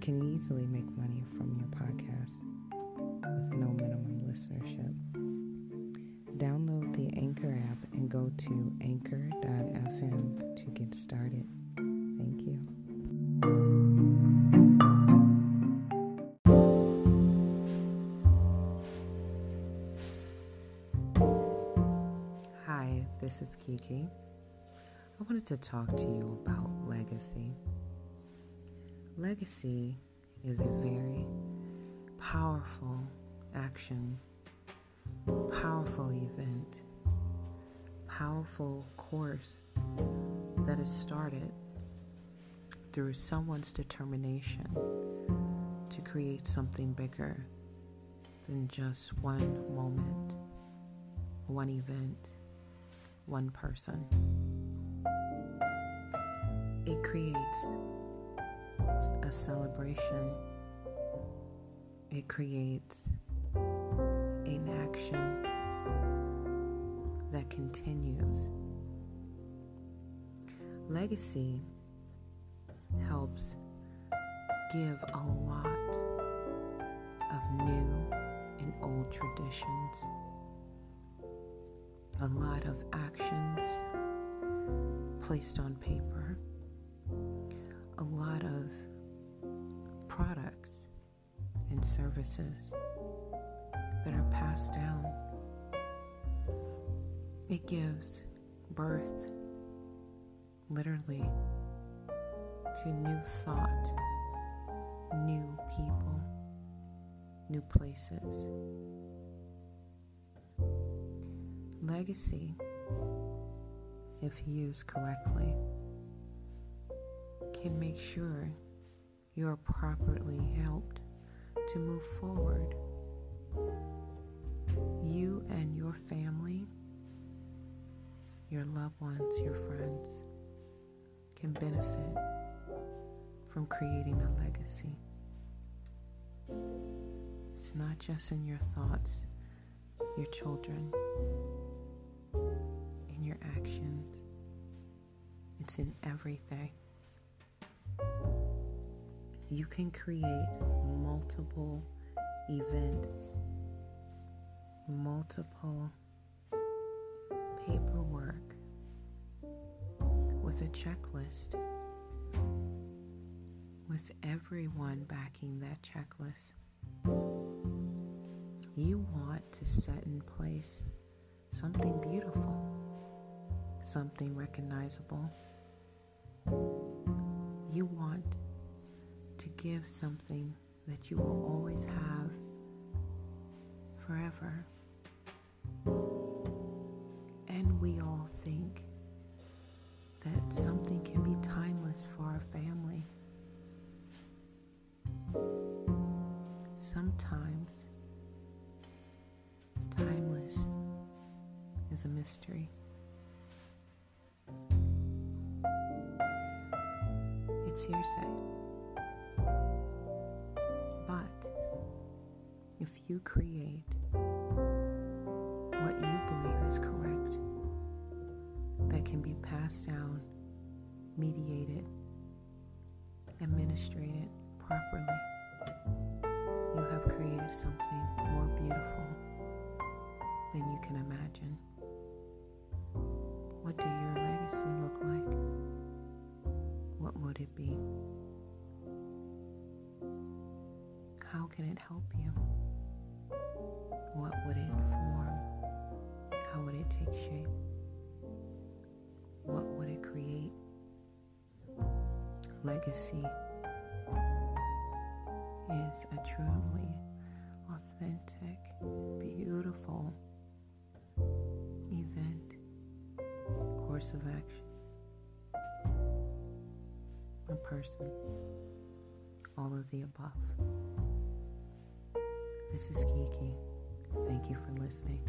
Can easily make money from your podcast with no minimum listenership. Download the Anchor app and go to anchor.fm to get started. Thank you. Hi, this is Kiki. I wanted to talk to you about legacy. Legacy is a very powerful action, powerful event, powerful course that is started through someone's determination to create something bigger than just one moment, one event, one person. It creates a celebration, it creates an action that continues. Legacy helps give a lot of new and old traditions, a lot of actions placed on paper a lot of and services that are passed down. It gives birth, literally, to new thought, new people, new places. Legacy, if used correctly, can make sure you are properly helped to move forward. You and your family, your loved ones, your friends can benefit from creating a legacy. It's not just in your thoughts, your children, in your actions, it's in everything you can create multiple events, multiple paperwork with a checklist, with everyone backing that checklist. You want to set in place something beautiful, something recognizable. You want give something that you will always have forever. And we all think that something can be timeless for our family. Sometimes timeless is a mystery. It's hearsay. If you create what you believe is correct that can be passed down, mediated, administrated properly, you have created something more beautiful than you can imagine. What do your legacy look like? What would it be? How can it help you? What would it form? How would it take shape? What would it create? Legacy is a truly authentic, beautiful event, course of action, a person, all of the above. This is Kiki. Thank you for listening.